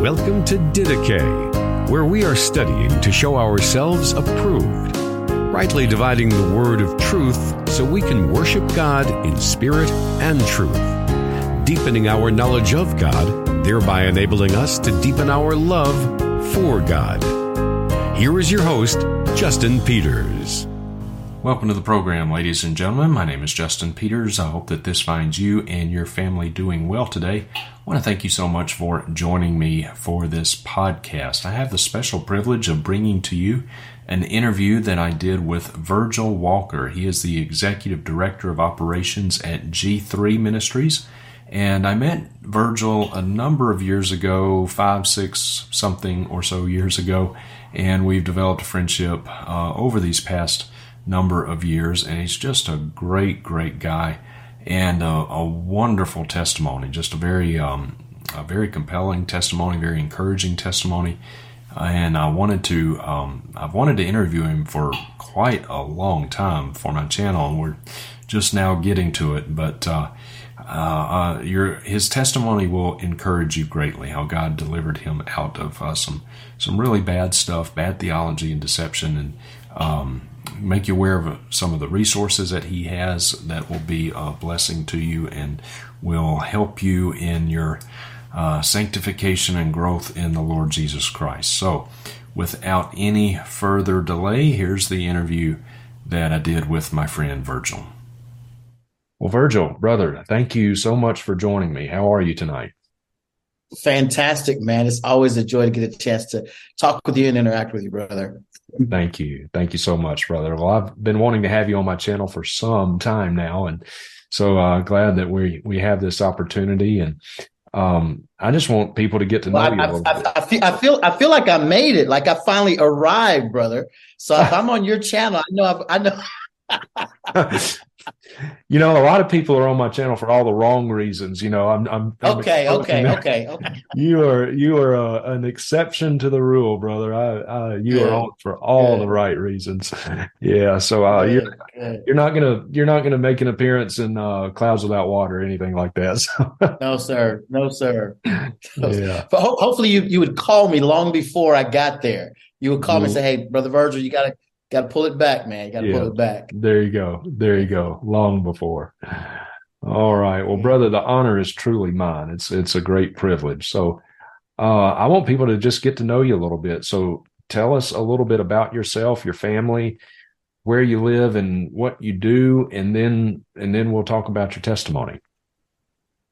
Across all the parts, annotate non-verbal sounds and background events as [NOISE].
Welcome to Didache, where we are studying to show ourselves approved, rightly dividing the word of truth so we can worship God in spirit and truth, deepening our knowledge of God, thereby enabling us to deepen our love for God. Here is your host, Justin Peters. Welcome to the program, ladies and gentlemen. My name is Justin Peters. I hope that this finds you and your family doing well today. I want to thank you so much for joining me for this podcast. I have the special privilege of bringing to you an interview that I did with Virgil Walker. He is the Executive Director of Operations at G3 Ministries. And I met Virgil a number of years ago, five, six something or so years ago, and we've developed a friendship uh, over these past number of years, and he's just a great, great guy and a, a wonderful testimony. Just a very, um, a very compelling testimony, very encouraging testimony. And I wanted to, um, I've wanted to interview him for quite a long time for my channel, and we're just now getting to it. But uh, uh, uh, your his testimony will encourage you greatly. How God delivered him out of uh, some some really bad stuff, bad theology and deception, and um, make you aware of some of the resources that he has that will be a blessing to you and will help you in your uh, sanctification and growth in the Lord Jesus Christ. So, without any further delay, here's the interview that I did with my friend Virgil. Well, Virgil, brother, thank you so much for joining me. How are you tonight? Fantastic, man. It's always a joy to get a chance to talk with you and interact with you, brother. Thank you. Thank you so much, brother. Well, I've been wanting to have you on my channel for some time now. And so uh, glad that we, we have this opportunity. And um, I just want people to get to know well, you. I, I, I, feel, I feel, I feel like I made it. Like I finally arrived, brother. So if [LAUGHS] I'm on your channel, I know, I've, I know. [LAUGHS] [LAUGHS] you know, a lot of people are on my channel for all the wrong reasons. You know, I'm, I'm, I'm okay, okay, [LAUGHS] okay, okay. You are, you are a, an exception to the rule, brother. I, I you good. are on for all good. the right reasons. yeah. So, uh, good. you're, you're not gonna, you're not gonna make an appearance in uh, Clouds Without Water or anything like that. [LAUGHS] So. no, sir. No, sir. [LAUGHS] yeah. But ho- hopefully, you you would call me long before I got there. You would call mm-hmm. me and say, "Hey, brother Virgil, you gotta." Got to pull it back, man. Got to yeah. pull it back. There you go. There you go. Long before. All right. Well, brother, the honor is truly mine. It's it's a great privilege. So, uh, I want people to just get to know you a little bit. So, tell us a little bit about yourself, your family, where you live, and what you do, and then and then we'll talk about your testimony.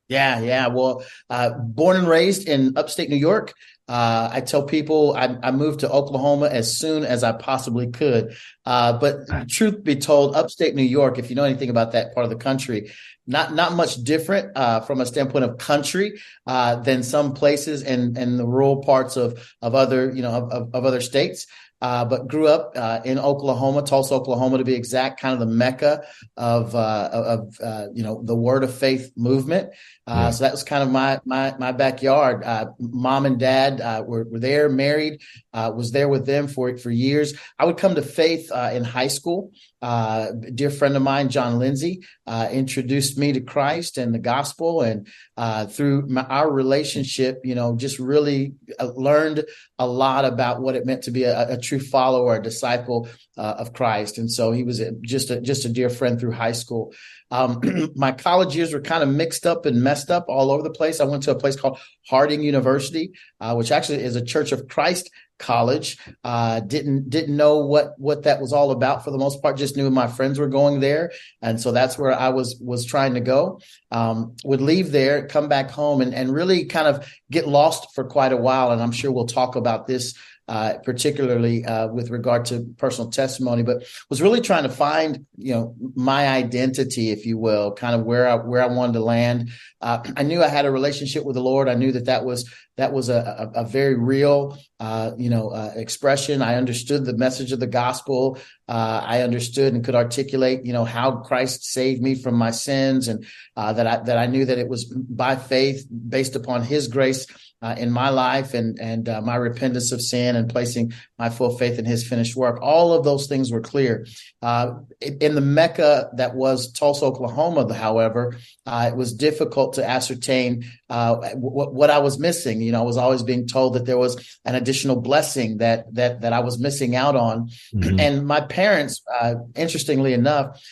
Yeah, yeah. Well, uh, born and raised in upstate New York. Uh, I tell people I, I, moved to Oklahoma as soon as I possibly could. Uh, but truth be told, upstate New York, if you know anything about that part of the country, not not much different uh, from a standpoint of country uh, than some places and in the rural parts of of other you know of, of other states uh, but grew up uh, in Oklahoma, Tulsa, Oklahoma, to be exact, kind of the mecca of uh, of uh, you know the Word of Faith movement. Uh, yeah. So that was kind of my my my backyard. Uh, mom and dad were, were there, married, was there with them for for years. I would come to faith in high school. Uh, dear friend of mine, John Lindsay, uh, introduced me to Christ and the gospel. And uh, through my, our relationship, you know, just really uh, learned a lot about what it meant to be a, a true follower, a disciple uh, of Christ. And so he was just a, just a dear friend through high school. Um, [CLEARS THROAT] my college years were kind of mixed up and messed up all over the place. I went to a place called Harding University, which actually is a Church of Christ college. Uh, didn't didn't know what what that was all about for the most part. Just knew my friends were going there, and so that's where I was was trying to go. Um, would leave there, come back home, and and really kind of get lost for quite a while. And I'm sure we'll talk about this uh, particularly uh, with regard to personal testimony, but was really trying to find, you know, my identity, if you will, kind of where I where I wanted to land. Uh, I knew I had a relationship with the Lord. I knew that that was that was a, a, a very real, uh, you know, uh, expression. I understood the message of the gospel. Uh, I understood and could articulate, you know, how Christ saved me from my sins, and that I that I knew that it was by faith, based upon His grace uh, in my life and and uh, my repentance of sin and placing my full faith in His finished work. All of those things were clear. Uh, in the Mecca that was Tulsa, Oklahoma, however, uh, it was difficult to ascertain uh, w- what I was missing. You know, I was always being told that there was an additional blessing that that that I was missing out on. Mm-hmm. And my parents, uh, interestingly enough,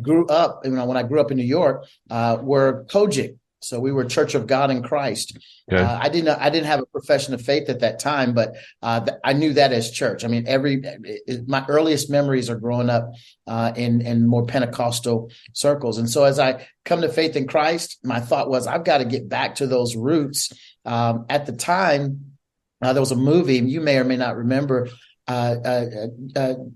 grew up. You know, when I grew up in New York, were COGIC so we were Church of God in Christ. Okay. Uh, I didn't I didn't have a profession of faith at that time, but uh, th- I knew that as church. I mean, every it, my earliest memories are growing up uh, in in more Pentecostal circles, and so as I come to faith in Christ, my thought was I've got to get back to those roots. Um, at the time, uh, there was a movie you may or may not remember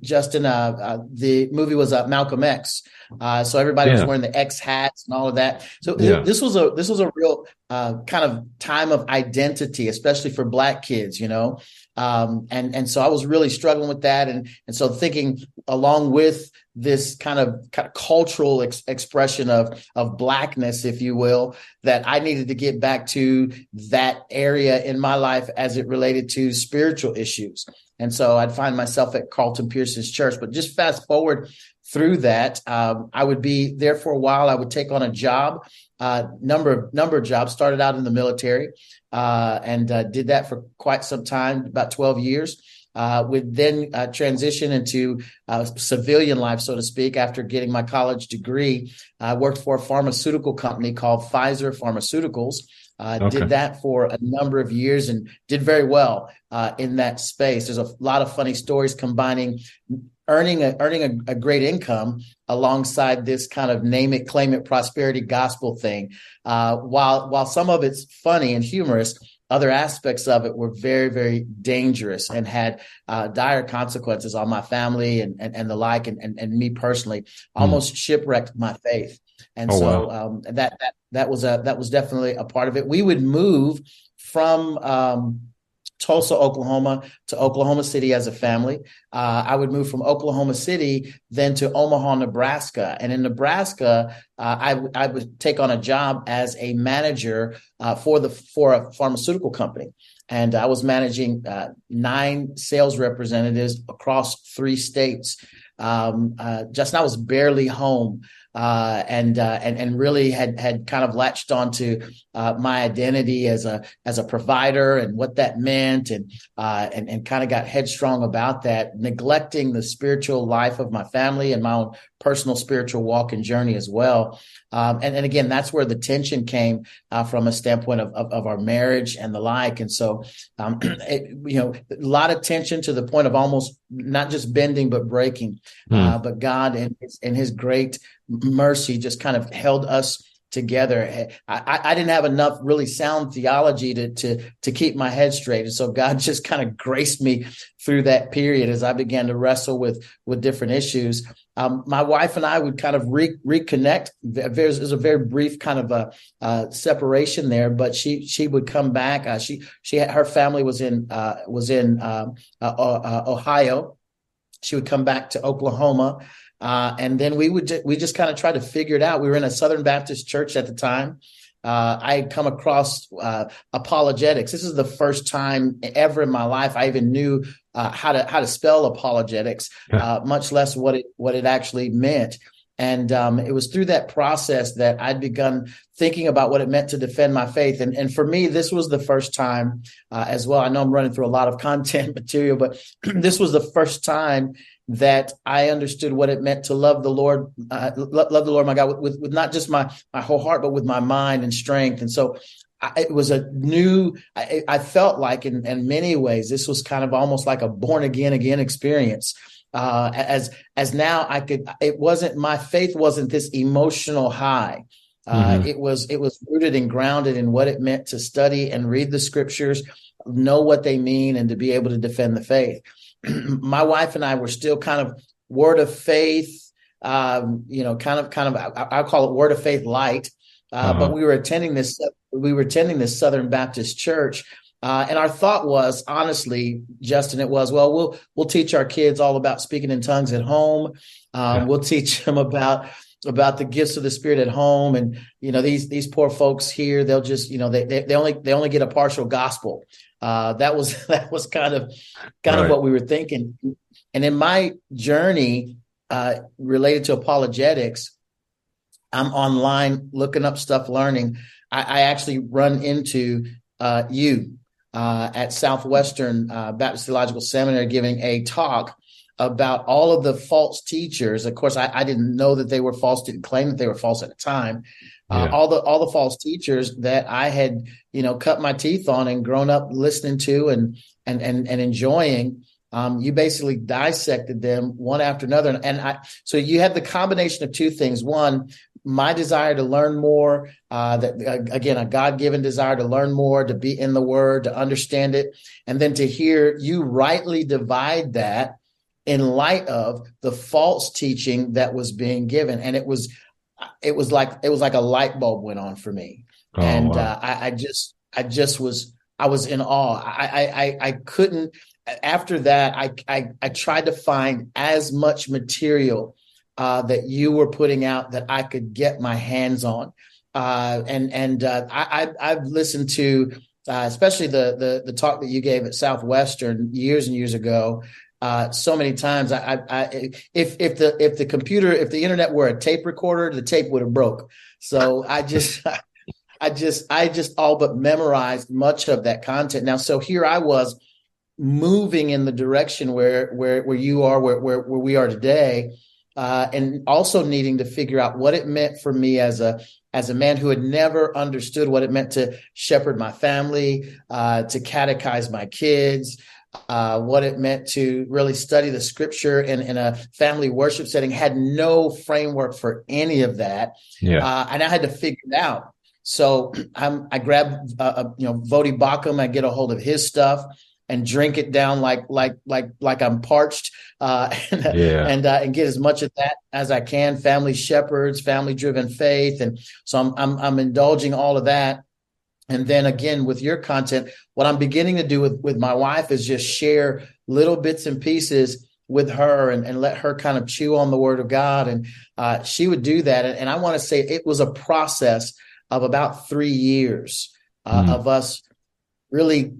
Justin, uh, uh, the movie was Malcolm X, Uh so everybody yeah. was wearing the X hats and all of that. So yeah. this was a this was a real uh kind of time of identity, especially for Black kids, you know. Um, and and so I was really struggling with that, and and so thinking along with this kind of, kind of cultural ex- expression of of blackness, if you will, that I needed to get back to that area in my life as it related to spiritual issues. And so I'd find myself at Carlton Pearson's church. But just fast forward through that, um, I would be there for a while. I would take on a job, uh, number of number of jobs. Started out in the military, uh, and uh, did that for quite some time, about twelve years. Uh, would then uh, transition into uh, civilian life, so to speak, after getting my college degree. I worked for a pharmaceutical company called Pfizer Pharmaceuticals. Uh, okay. Did that for a number of years and did very well uh, in that space. There's a lot of funny stories combining earning a, earning a, a, great income alongside this kind of name it, claim it, prosperity gospel thing. Uh, while while some of it's funny and humorous, other aspects of it were very very dangerous and had uh, dire consequences on my family and and, and the like and, and, and me personally. Mm. Almost shipwrecked my faith. And oh, so wow. um, that that that was a that was definitely a part of it. We would move from um, Tulsa, Oklahoma to Oklahoma City as a family. Uh, I would move from Oklahoma City then to Omaha, Nebraska. And in Nebraska, uh, I, w- I would take on a job as a manager uh, for the for a pharmaceutical company. And I was managing uh, nine sales representatives across three states. Um, uh, Justin, I was barely home uh, and uh, and and really had had kind of latched onto uh, my identity as a as a provider and what that meant, and uh, and and kind of got headstrong about that, neglecting the spiritual life of my family and my own personal spiritual walk and journey as well. Um, and, and again, that's where the tension came uh, from a standpoint of, of, of, our marriage and the like. And so, um, [CLEARS THROAT] it, you know, a lot of tension to the point of almost not just bending, but breaking. Mm. Uh, but God and his, and his great mercy just kind of held us together. I, I, didn't have enough really sound theology to, to, to keep my head straight. And so God [LAUGHS] just kind of graced me through that period as I began to wrestle with, with different issues. Um, my wife and I would kind of re- reconnect. There's, there's, a very brief kind of a, uh, separation there, but she she would come back. Uh, she she had, her family was in uh, was in um, uh, uh, Ohio. She would come back to Oklahoma. Uh, and then we would ju- we just kind of try to figure it out. We were in a Southern Baptist church at the time. Uh, I had come across uh, apologetics. This is the first time ever in my life I even knew uh, how to how to spell apologetics. Uh, much less what it what it actually meant. And um, it was through that process that I'd begun thinking about what it meant to defend my faith. And, and for me, this was the first time uh, as well. I know I'm running through a lot of [LAUGHS] content material, but [CLEARS THROAT] this was the first time that I understood what it meant to love the Lord, uh, love, love the Lord my God with, with, with, not just my my whole heart, but with my mind and strength. And so I, it was a new. I, I felt like in, in many ways this was kind of almost like a born again again experience. Uh, as as now I could, it wasn't my faith wasn't this emotional high. Uh, mm-hmm. It was it was rooted and grounded in what it meant to study and read the scriptures, know what they mean, and to be able to defend the faith. [CLEARS THROAT] my wife and I were still kind of word of faith, um, you know, kind of, kind of, I, I call it word of faith light. Uh, uh-huh. But we were attending this, we were attending this Southern Baptist church. Uh, and our thought was, honestly, Justin, it was, well, we'll we'll teach our kids all about speaking in tongues at home. Um, yeah. We'll teach [LAUGHS] them about about the gifts of the Spirit at home, and you know these these poor folks here, they'll just you know they they, they only they only get a partial gospel. Uh, that was [LAUGHS] that was kind of kind right. of what we were thinking. And in my journey uh, related to apologetics, I'm online looking up stuff, learning. I, I actually run into uh, you uh, at Southwestern uh, Baptist Theological Seminary giving a talk about all of the false teachers. Of course, I, I, didn't know that they were false, didn't claim that they were false at the time. Uh, all the all the false teachers that I had, you know, cut my teeth on and grown up listening to and and and and enjoying. Um, you basically dissected them one after another, and I so you had the combination of two things. One, my desire to learn more, uh, that uh, again, a God given desire to learn more, to be in the word, to understand it, and then to hear you rightly divide that in light of the false teaching that was being given. And it was, it was like, it was like a light bulb went on for me. Oh, and wow. uh, I, I just, I just was, I was in awe. I, I, I couldn't, after that, I, I, I tried to find as much material uh, that you were putting out that I could get my hands on. Uh, and and uh, I, I've listened to uh, especially the, the the talk that you gave at Southwestern years and years ago. Uh, so many times, I, I, I, if if the if the computer if the internet were a tape recorder, the tape would have broke. So I just. [LAUGHS] I just I just all but memorized much of that content. Now, so here I was moving in the direction where where where you are, where where, where we are today, uh, and also needing to figure out what it meant for me as a as a man who had never understood what it meant to shepherd my family, uh, to catechize my kids, uh, what it meant to really study the scripture in, in a family worship setting, had no framework for any of that. Yeah. Uh, and I had to figure it out. So [CLEARS THROAT] I'm, I grab, uh, uh, you know, Voddie Baucham, I get a hold of his stuff and drink it down like like like like I'm parched, uh, [LAUGHS] and yeah. and, uh, and get as much of that as I can. Family shepherds, family driven faith, and so I'm I'm I'm indulging all of that. And then again with your content, what I'm beginning to do with with my wife is just share little bits and pieces with her and, and let her kind of chew on the word of God. And uh, she would do that. And, and I want to say it was a process of about three years uh, mm. of us really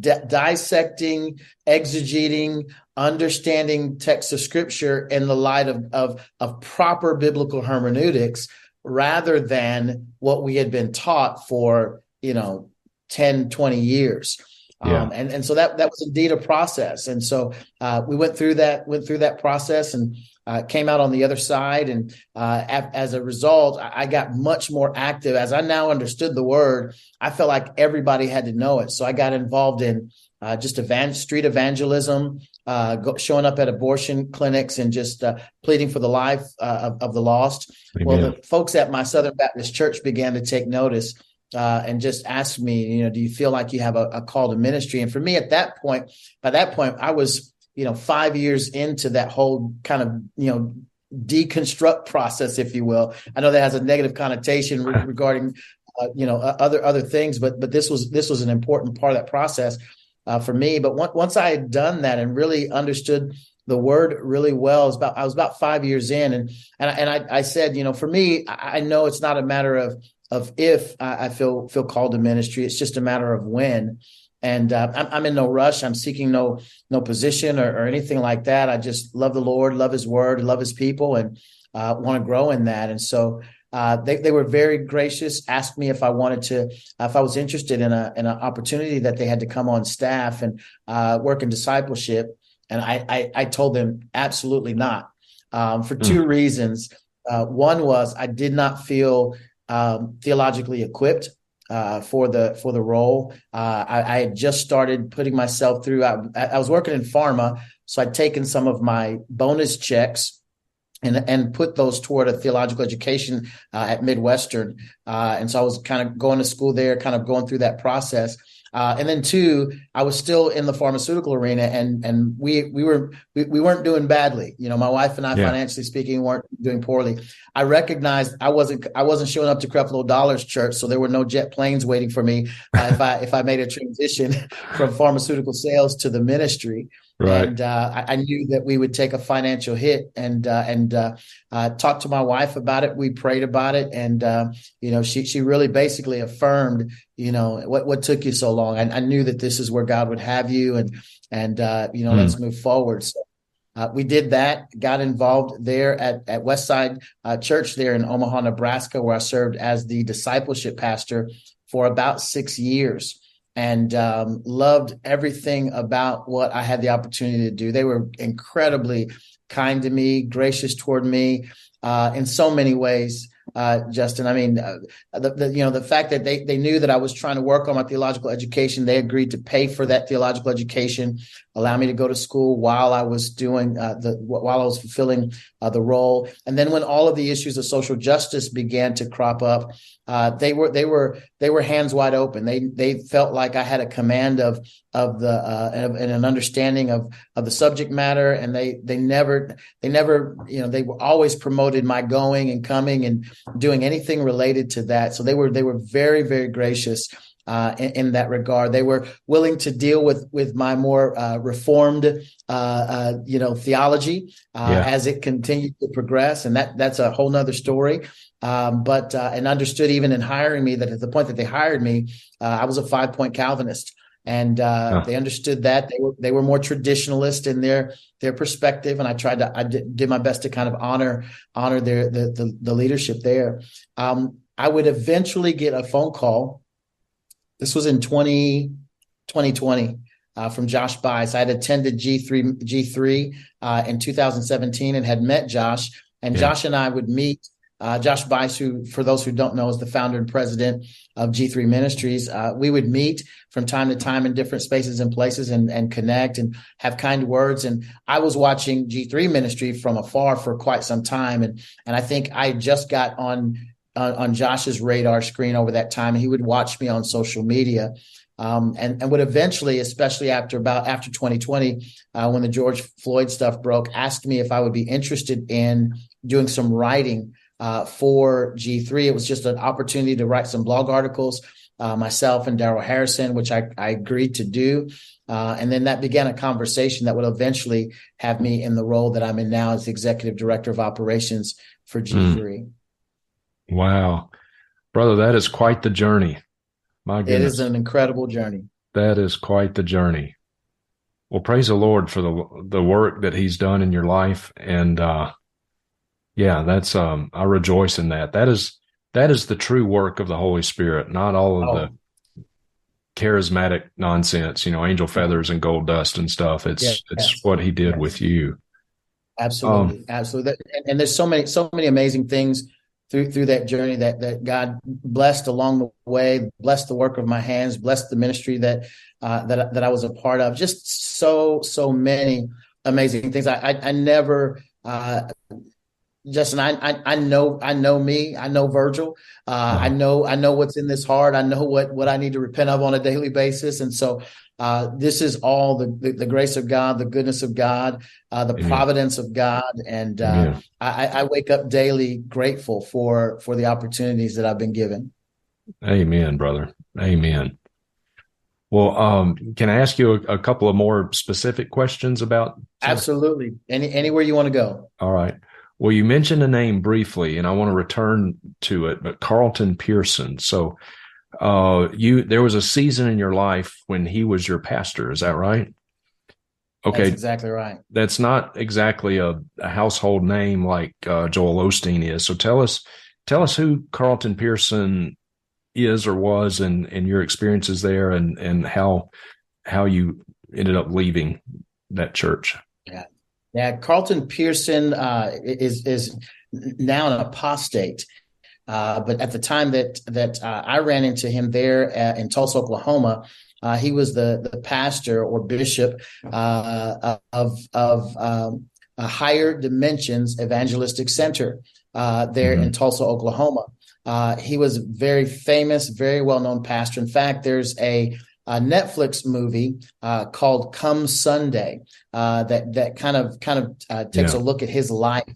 dissecting, exegeting, understanding texts of scripture in the light of, of, of proper biblical hermeneutics rather than what we had been taught for, you know, 10, 20 years. Yeah. Um, and, and so that, that was indeed a process. And so uh, we went through that, went through that process and uh, came out on the other side. And uh, as a result, I got much more active. As I now understood the word, I felt like everybody had to know it. So I got involved in uh, just evan- street evangelism, uh, go, showing up at abortion clinics and just uh, pleading for the life uh, of, of, the lost. Amen. Well, the folks at my Southern Baptist church began to take notice. and just asked me, you know, do you feel like you have a, a call to ministry? And for me, at that point, by that point, I was you know, five years into that whole kind of, you know, deconstruct process, if you will. I know that has a negative connotation re- regarding, uh, you know, uh, other other things, but but this was this was an important part of that process uh, for me. But one, once I had done that and really understood the word really well, was about I was about five years in, and and and I, I said, you know, for me, I, I know it's not a matter of of if I, I feel feel called to ministry; it's just a matter of when and uh, I'm, I'm, in no rush. I'm seeking no no position or, or, anything like that. I just love the Lord, love His Word, love His people, and uh, want to grow in that. And so uh, they they were very gracious. Asked me if I wanted to, uh, if I was interested in a in an opportunity that they had to come on staff and uh, work in discipleship. And I, I, I told them absolutely not um, for two mm. reasons. Uh, one was I did not feel um, theologically equipped uh, for the for the role. Uh, I, I, had just started putting myself through. I, I, was working in pharma, so I'd taken some of my bonus checks and and put those toward a theological education uh, at Midwestern. Uh, and so I was kind of going to school there, kind of going through that process. Uh, and then two, I was still in the pharmaceutical arena, and and we we were we, we weren't doing badly. You know, my wife and I, yeah. financially speaking, weren't doing poorly. I recognized I wasn't I wasn't showing up to Creflo Dollar's church, so there were no jet planes waiting for me uh, if I if I made a transition [LAUGHS] from pharmaceutical sales to the ministry. Right. And uh, I, I, knew that we would take a financial hit, and uh, and uh, uh, talked to my wife about it. We prayed about it, and uh, you know, she she really basically affirmed, you know, what what took you so long. I, I knew that this is where God would have you, and and uh, you know, mm. let's move forward. So, uh, we did that, got involved there at, at Westside uh, Church there in Omaha, Nebraska, where I served as the discipleship pastor for about six years and um, loved everything about what I had the opportunity to do. They were incredibly kind to me, gracious toward me uh, in so many ways uh, Justin. I mean, uh, the, the, you know the fact that they they knew that I was trying to work on my theological education, they agreed to pay for that theological education, allow me to go to school while I was doing uh, the while I was fulfilling uh, the role. And then when all of the issues of social justice began to crop up, uh, they were they were they were hands wide open. They they felt like I had a command of of the uh, and, an understanding of of the subject matter, and they they never they never you know they were always promoted my going and coming and doing anything related to that. So they were they were very very gracious. Uh, in, in, that regard. They were willing to deal with with my more uh, reformed, uh, uh you know, theology uh, yeah. as it continued to progress, and that that's a whole nother story. Um, but uh, and understood even in hiring me that at the point that they hired me, I was a five point Calvinist and uh, huh. they understood that they were they were more traditionalist in their their perspective and i tried to i did, did my best to kind of honor honor their the the, the leadership there um, i would eventually get a phone call this was in 20 2020 uh, from Josh Buice. I had attended G3 G3 uh, in 2017 and had met Josh, and yeah. Josh and I would meet uh, Josh Buice, who, for those who don't know, is the founder and president of G3 Ministries. Uh, we would meet from time to time in different spaces and places and, and connect and have kind words. And I was watching G3 Ministry from afar for quite some time. And, and I think I just got on, on, on Josh's radar screen over that time. He would watch me on social media. Um, and, and would eventually, especially after about after 2020, uh, when the George Floyd stuff broke, asked me if I would be interested in doing some writing uh, for G3. It was just an opportunity to write some blog articles, uh, myself and Darrell Harrison, which I, I, agreed to do. Uh, and then that began a conversation that would eventually have me in the role that I'm in now as the executive director of operations for G3. Mm. Wow. Brother, that is quite the journey. My goodness. It is an incredible journey. That is quite the journey. Well, praise the Lord for the the work that He's done in your life, and uh, yeah, that's um I rejoice in that. That is that is the true work of the Holy Spirit, not all of oh. the charismatic nonsense, you know, angel feathers and gold dust and stuff. It's yes, it's yes, what he did yes. with you. Absolutely. Um, Absolutely. And, and there's so many so many amazing things through through that journey that that God blessed along the way, blessed the work of my hands, blessed the ministry that uh, that that I was a part of. Just so so many amazing things. I I, I never uh, Justin, I, I, I know I know me. I know Virgil. Uh, I know I know what's in this heart. I know what what I need to repent of on a daily basis. And so uh, this is all the, the, the grace of God, the goodness of God, uh, the Amen. providence of God, and uh, I, I wake up daily grateful for for the opportunities that I've been given. Amen, brother. Amen. Well, um, can I ask you a, a couple of more specific questions about? Absolutely. Any anywhere you want to go. All right. Well, you mentioned a name briefly, and I want to return to it, but Carlton Pearson. So, uh, you there was a season in your life when he was your pastor. Is that right? Okay, that's exactly right. That's not exactly a, a household name like uh, Joel Osteen is. So tell us, tell us who Carlton Pearson is or was, and and your experiences there, and and how how you ended up leaving that church. Yeah. Yeah, Carlton Pearson uh, is is now an apostate. Uh, but at the time that that uh, I ran into him there at, in Tulsa, Oklahoma, uh, he was the the pastor or bishop uh, of of um, a Higher Dimensions Evangelistic Center uh, there mm-hmm. in Tulsa, Oklahoma. he was very famous, very well known pastor. In fact, there's a a Netflix movie uh, called Come Sunday uh, that that kind of kind of uh, takes yeah. a look at his life.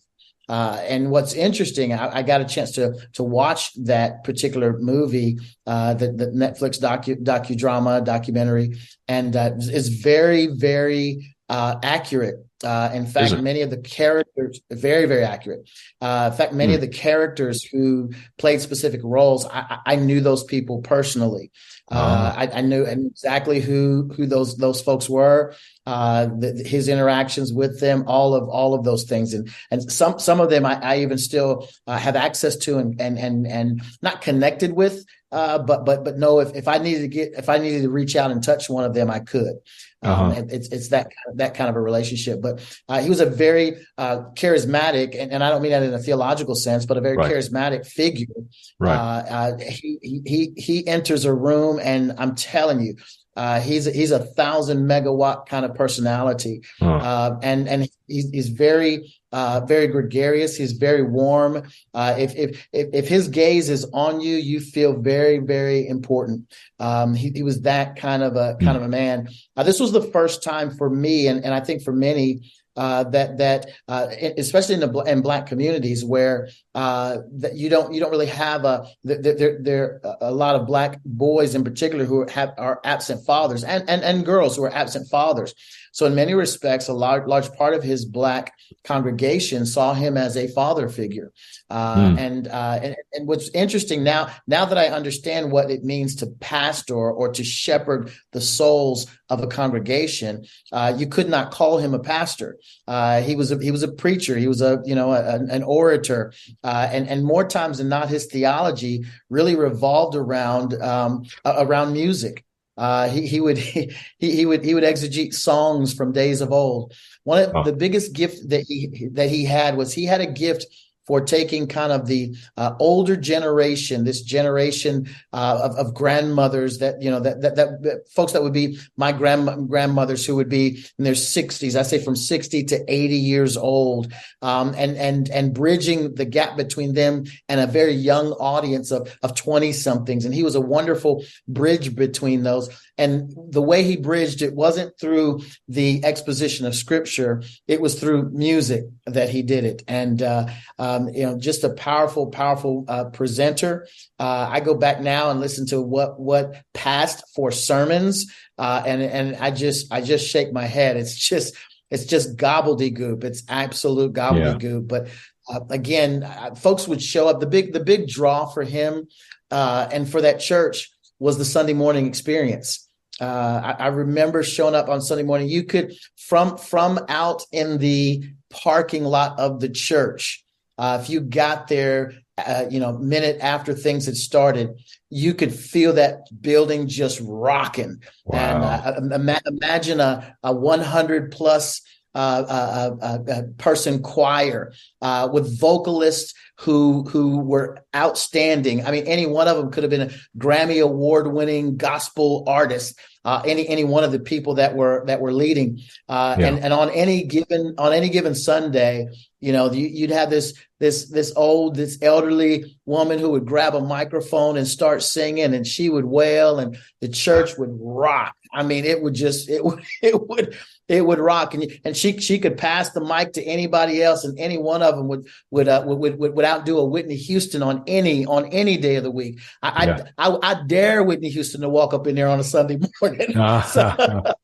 Uh, and what's interesting, I, I, got a chance to to watch that particular movie, uh, the, the Netflix docu docudrama documentary, and uh, is very very accurate Uh, in fact, many of the characters, very, very accurate. Uh, in fact, many mm. of the characters who played specific roles, I, I knew those people personally. Uh, I, I, knew exactly who who those those folks were, uh, the, his interactions with them, all of all of those things, and and some some of them I, I even still uh, have access to and and and and not connected with, uh, but but but no, if if I needed to get if I needed to reach out and touch one of them, I could. Um, uh-huh. it's it's that that kind of a relationship. But uh, he was a very uh, charismatic, and, and, I don't mean that in a theological sense, but a very right. charismatic figure. Right. Uh, uh, he he he enters a room, and I'm telling you, uh, he's he's a thousand megawatt kind of personality, uh, and and he's, he's very uh, very gregarious. He's very warm. Uh, if, if, if if his gaze is on you, you feel very very important. Um, he, he was that kind of a kind of a man. Uh, this was the first time for me, and and I think for many uh, that that uh, especially in the in black communities where uh, that you don't you don't really have a there there a lot of black boys in particular who have are absent fathers and and and girls who are absent fathers. So in many respects, a large large part of his black congregation saw him as a father figure. Uh, mm. and, uh, and, and what's interesting now, now that I understand what it means to pastor or to shepherd the souls of a congregation, uh, you could not call him a pastor. Uh, he was a, he was a preacher. He was a you know a, an orator, uh, and and more times than not, his theology really revolved around um, around music. Uh, he, he would [LAUGHS] he, he would he would exegete songs from days of old. One of oh. the biggest gift that he that he had was he had a gift for taking kind of the uh, older generation, this generation uh, of, of, grandmothers that you know that, that, that folks that would be my grand grandmothers who would be in their 60s. I say from 60 to 80 years old, um, and and and bridging the gap between them and a very young audience of of 20 somethings. And he was a wonderful bridge between those. And the way he bridged it wasn't through the exposition of scripture; it was through music that he did it. And uh, um, you know, just a powerful, powerful uh, presenter. Uh, I go back now and listen to what what passed for sermons, uh, and and I just I just shake my head. It's just it's just gobbledygook. It's absolute gobbledygook. Yeah. But uh, again, uh, folks would show up. The big the big draw for him and for that church was the Sunday morning experience. Uh, I, I, remember showing up on Sunday morning. You could from from out in the parking lot of the church. Uh, if you got there, uh, you know, minute after things had started, you could feel that building just rocking. Wow. And uh, ima- imagine a, a 100 plus Uh, uh, uh, person choir with vocalists who who were outstanding. I mean, any one of them could have been a Grammy award winning gospel artist. Uh, any any one of the people that were that were leading, uh, yeah. and and on any given on any given Sunday, you know, you, would have this this this old this elderly woman who would grab a microphone and start singing, and she would wail, and the church would rock. I mean, it would just it would [LAUGHS] it would it would rock, and and she she could pass the mic to anybody else, and any one of them would would uh, would, would would outdo a Whitney Houston on any on any day of the week. I yeah. I, I, I dare Whitney Houston to walk up in there on a Sunday [LAUGHS] morning. [LAUGHS] so,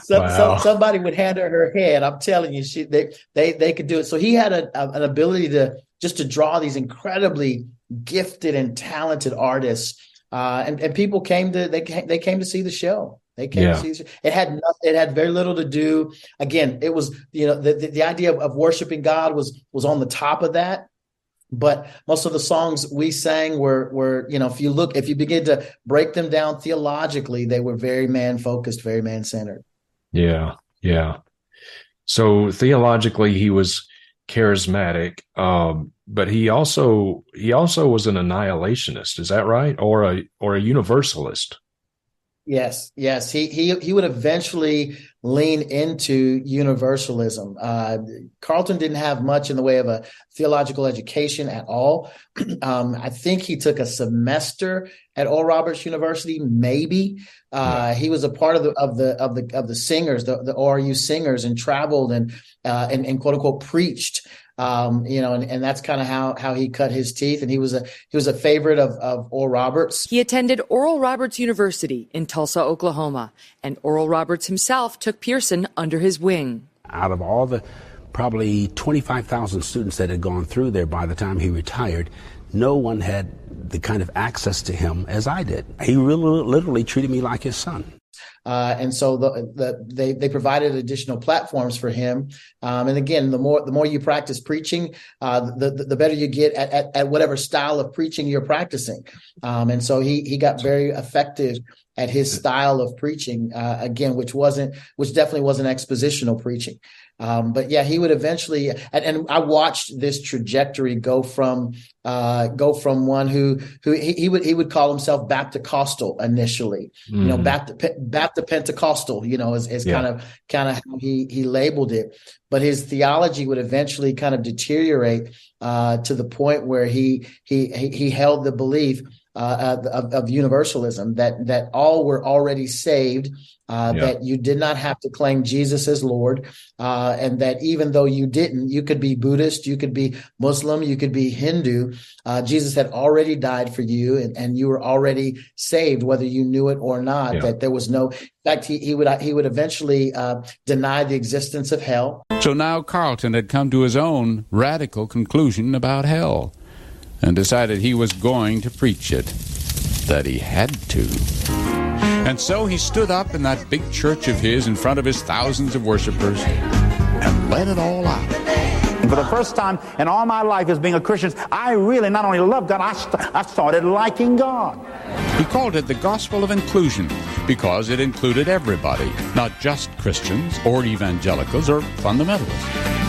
so, wow. so, somebody would hand her her head. I'm telling you, she they they they could do it. So he had a, a, an ability to just to draw these incredibly gifted and talented artists, uh, and and people came to they came, they came to see the show. They came yeah. to see it had nothing, it had very little to do. Again, it was you know the, the, the idea of, of worshiping God was was on the top of that, but most of the songs we sang were were you know if you look if you begin to break them down theologically, they were very man focused, very man centered. Yeah, yeah. So theologically, he was charismatic, um, but he also he also was an annihilationist. Is that right, or a or a universalist? Yes, yes. He he he would eventually lean into universalism. Uh, Carlton didn't have much in the way of a theological education at all. [CLEARS THROAT] um, I think he took a semester at Oral Roberts University, maybe. Uh, yeah. He was a part of the of the of the of the singers, the, the ORU singers, and traveled and uh, and, and quote unquote preached um, you know, and, and that's kind of how how he cut his teeth. And he was a he was a favorite of of Oral Roberts. He attended Oral Roberts University in Tulsa, Oklahoma, and Oral Roberts himself took Pearson under his wing. out of all the probably 25,000 students that had gone through there by the time he retired, no one had the kind of access to him as I did. He really, literally treated me like his son. Uh, and so the, the, they they provided additional platforms for him. Um, and again, the more the more you practice preaching, uh, the, the, the better you get at, at, at whatever style of preaching you're practicing. Um, and so he he got very effective at his style of preaching uh, again, which wasn't which definitely wasn't expositional preaching. Um, but yeah, he would eventually, and, and, I watched this trajectory go from uh, go from one who who he, he, would he would call himself Baptist initially, mm. you know. Baptist, Baptist Pentecostal, you know, is, is yeah. kind of kind of how he he labeled it. But his theology would eventually kind of deteriorate uh, to the point where he he he held the belief uh, of, of, universalism that that all were already saved, uh, yeah. that you did not have to claim Jesus as Lord, uh, and that even though you didn't, you could be Buddhist, you could be Muslim, you could be Hindu. Uh, Jesus had already died for you, and, and you were already saved, whether you knew it or not. Yeah. That there was no. In fact, he, he would he would eventually uh, deny the existence of hell. So now Carlton had come to his own radical conclusion about hell and decided he was going to preach it, that he had to. And so he stood up in that big church of his in front of his thousands of worshipers and let it all out. And for the first time in all my life as being a Christian, I really not only loved God, I, st- I started liking God. He called it the gospel of inclusion because it included everybody, not just Christians or evangelicals or fundamentalists.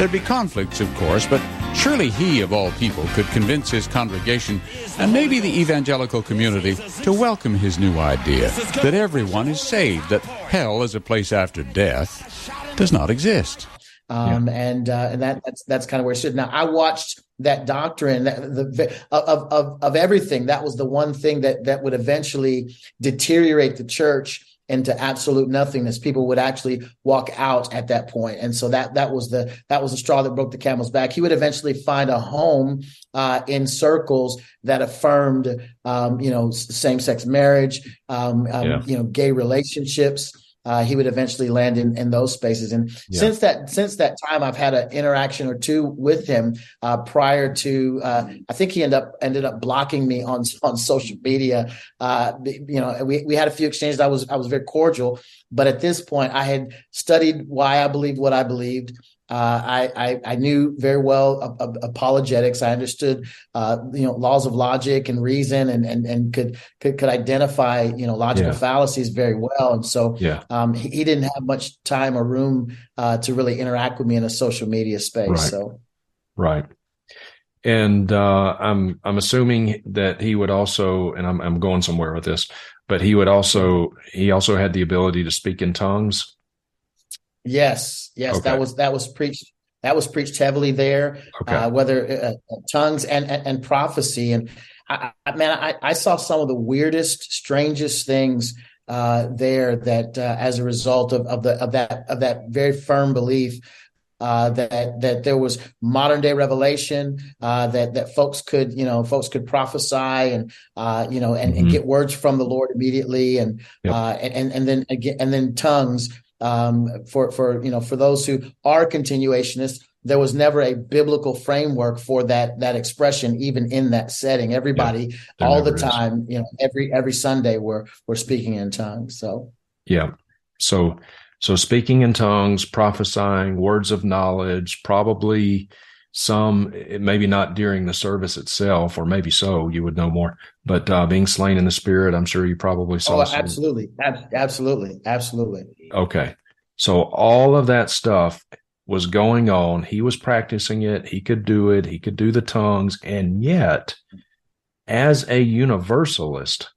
There'd be conflicts, of course, but Surely he, of all people, could convince his congregation and maybe the evangelical community to welcome his new idea that everyone is saved, that hell is a place after death does not exist. Um, yeah. and uh, and that that's that's kind of where it stood. Now I watched that doctrine that the of of of everything. That was the one thing that that would eventually deteriorate the church into absolute nothingness. People would actually walk out at that point. And so that that was the that was the straw that broke the camel's back. He would eventually find a home uh, in circles that affirmed, um, you know, same sex marriage, um, um, yeah. you know, gay relationships uh, he would eventually land in, in those spaces. And yeah. since that since that time, I've had an interaction or two with him. Uh, prior to, uh, I think he ended up ended up blocking me on [LAUGHS] on social media. Uh, you know, we we had a few exchanges. I was I was very cordial, but at this point, I had studied why I believed what I believed. Uh, I, I, I knew very well uh, apologetics. I understood uh, you know laws of logic and reason, and and and could could, could identify you know logical yeah. fallacies very well. And so yeah. um, he, he, didn't have much time or room uh, to really interact with me in a social media space. Right. So right. And uh, I'm I'm assuming that he would also, and I'm I'm going somewhere with this, but he would also he also had the ability to speak in tongues. Yes, yes, okay. that was that was preached. That was preached heavily there. Okay. Uh, whether uh, uh, tongues and, and, and prophecy, and I, I, man, I, I saw some of the weirdest, strangest things uh, there. That uh, as a result of, of the of that of that very firm belief uh, that that there was modern day revelation uh, that that folks could you know folks could prophesy and uh, you know and, mm-hmm. and, get words from the Lord immediately and yep. Uh, and and then again and then tongues um, for for you know for those who are continuationists there was never a biblical framework for that that expression even in that setting. Everybody yeah, all the time is. you know every every sunday we're we're speaking in tongues so. Yeah. So so speaking in tongues prophesying words of knowledge probably some maybe not during the service itself or maybe so you would know more but uh, being slain in the spirit i'm sure you probably saw oh, absolutely. Absolutely. Absolutely. Okay. So all of that stuff was going on. He was practicing it. He could do it. He could do the tongues. And yet as a universalist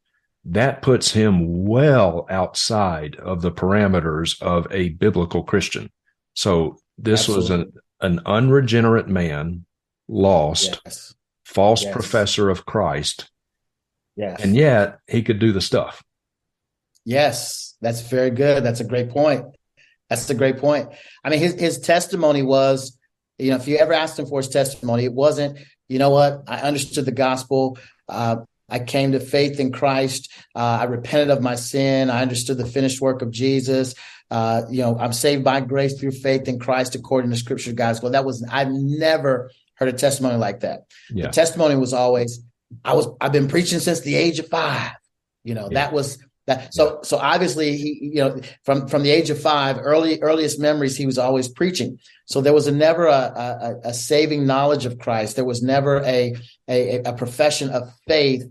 that puts him well outside of the parameters of a biblical christian. So this Absolutely. was an an unregenerate man, lost, yes. false yes. professor of Christ. Yes. And yet he could do the stuff. Yes, that's very good. That's a great point. That's a great point. I mean, his his testimony was, you know, if you ever asked him for his testimony, it wasn't, you know what, I understood the gospel. Uh, I came to faith in Christ. Uh, I repented of my sin. I understood the finished work of Jesus. Uh, you know, I'm saved by grace through faith in Christ according to scripture, guys. Well, that was, I've never heard a testimony like that. Yeah. The testimony was always, I was, I've been preaching since the age of five. You know, yeah. that was, that, so so obviously he you know from from the age of five early earliest memories he was always preaching so there was a, never a, a, a saving knowledge of Christ there was never a a, a profession of faith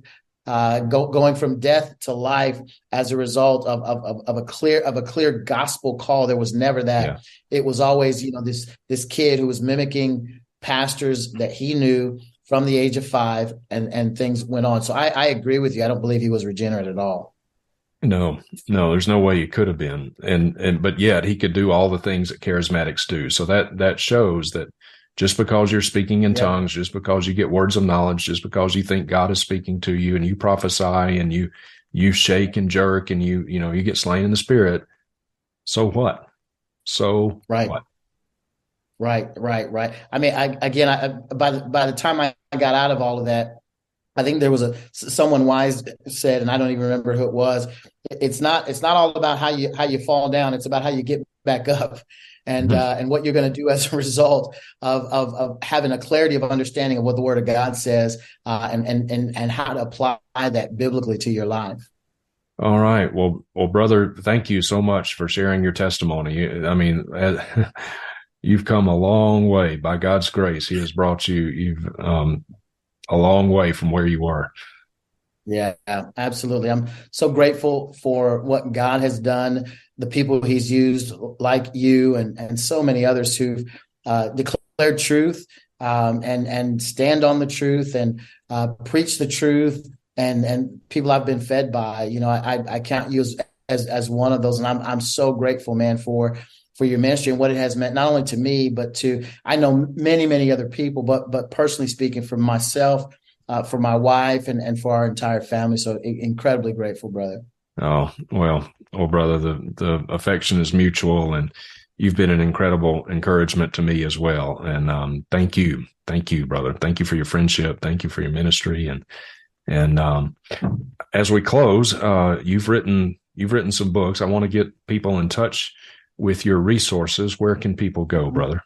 uh, go, going from death to life as a result of, of, of, a clear of a clear gospel call. There was never that. Yeah. It was always, you know, this this kid who was mimicking pastors that he knew from the age of five, and and things went on. So I, I agree with you. I don't believe he was regenerate at all. No, no, there's no way he could have been, and and but yet he could do all the things that charismatics do. So that that shows that just because you're speaking in yeah. tongues, just because you get words of knowledge, just because you think God is speaking to you and you prophesy and you you shake and jerk and you you know you get slain in the spirit. So what? So right. What? Right, right, right. I mean, I, again, I, by the by the time I got out of all of that, I think there was a someone wise said, and I don't even remember who it was. It's not it's not all about how you how you fall down. It's about how you get back up and mm-hmm. uh, and what you're going to do as a [LAUGHS] result of, of, of having a clarity of understanding of what the Word of God says, uh, and and and and how to apply that biblically to your life. All right, well, well, brother, thank you so much for sharing your testimony. I mean. [LAUGHS] you've come a long way by God's grace. He has brought you, you've, um, a long way from where you were. Yeah, absolutely. I'm so grateful for what God has done, the people he's used, like you and, and so many others who've uh, declared truth um, and and stand on the truth and uh, preach the truth and and people I've been fed by. You know, I I count you as as, as one of those, and I'm I'm so grateful, man, for for your ministry and what it has meant not only to me but to I know many many other people, but but personally speaking, for myself uh, for my wife and, and for our entire family. So incredibly grateful, brother. Oh, well, well, brother, the, the affection is mutual and you've been an incredible encouragement to me as well. And, um, thank you. Thank you, brother. Thank you for your friendship. Thank you for your ministry. And, and, um, as we close, uh, you've written, you've written some books. I want to get people in touch with your resources. Where can people go, brother?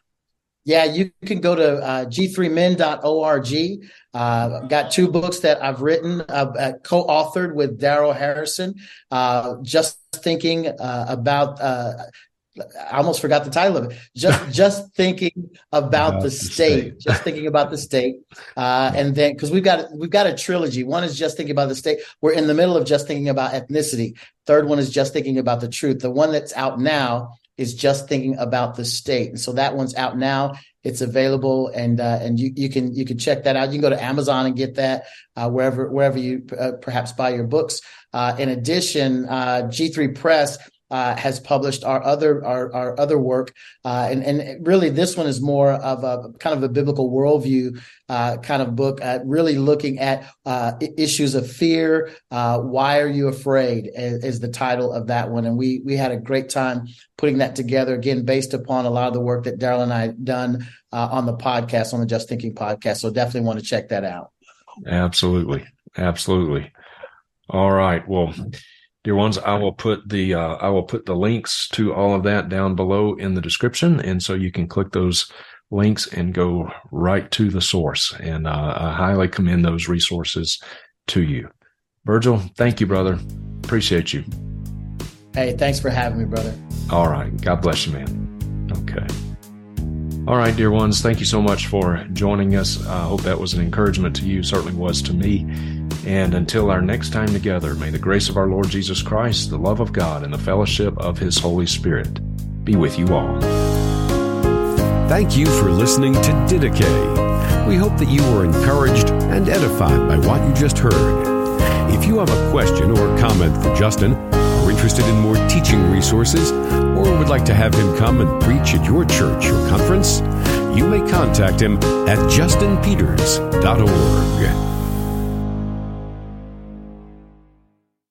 Yeah, you can go to uh, g3men.org. Uh, got two books that I've written, uh, uh co-authored with Darrell Harrison. Uh, just thinking uh, about. I almost forgot the title of it. Just, [LAUGHS] just thinking about, about the, state, state. just thinking about the state, and then because we've got we've got a trilogy. One is just thinking about the state. We're in the middle of just thinking about ethnicity. Third one is just thinking about the truth. The one that's out now is just thinking about the state. And so that one's out now. It's available, and uh, and you you can you can check that out. You can go to Amazon and get that uh, wherever wherever you uh, perhaps buy your books. Uh, in addition, uh, G3 Press uh, has published our other our, our other work, uh, and and really this one is more of a kind of a biblical worldview uh, kind of book, uh, really looking at uh, issues of fear. Uh, Why are you afraid? Is, is, the title of that one, and we we had a great time putting that together. Again, based upon a lot of the work that Darrell and I done on the podcast, on the Just Thinking podcast. So definitely want to check that out. Absolutely, absolutely. All right, well dear ones i will put the uh, i will put the links to all of that down below in the description and so you can click those links and go right to the source. And uh, i highly commend those resources to you. Virgil thank you brother. Appreciate you. Hey thanks for having me brother. All right. God bless you man. Okay. All right, dear ones, thank you so much for joining us. I hope that was an encouragement to you, certainly was to me. And until our next time together, may the grace of our Lord Jesus Christ, the love of God, and the fellowship of His Holy Spirit be with you all. Thank you for listening to Didache. We hope that you were encouraged and edified by what you just heard. If you have a question or comment for Justin, are interested in more teaching resources, or would like to have him come and preach at your church or conference, you may contact him at justinpeters.org.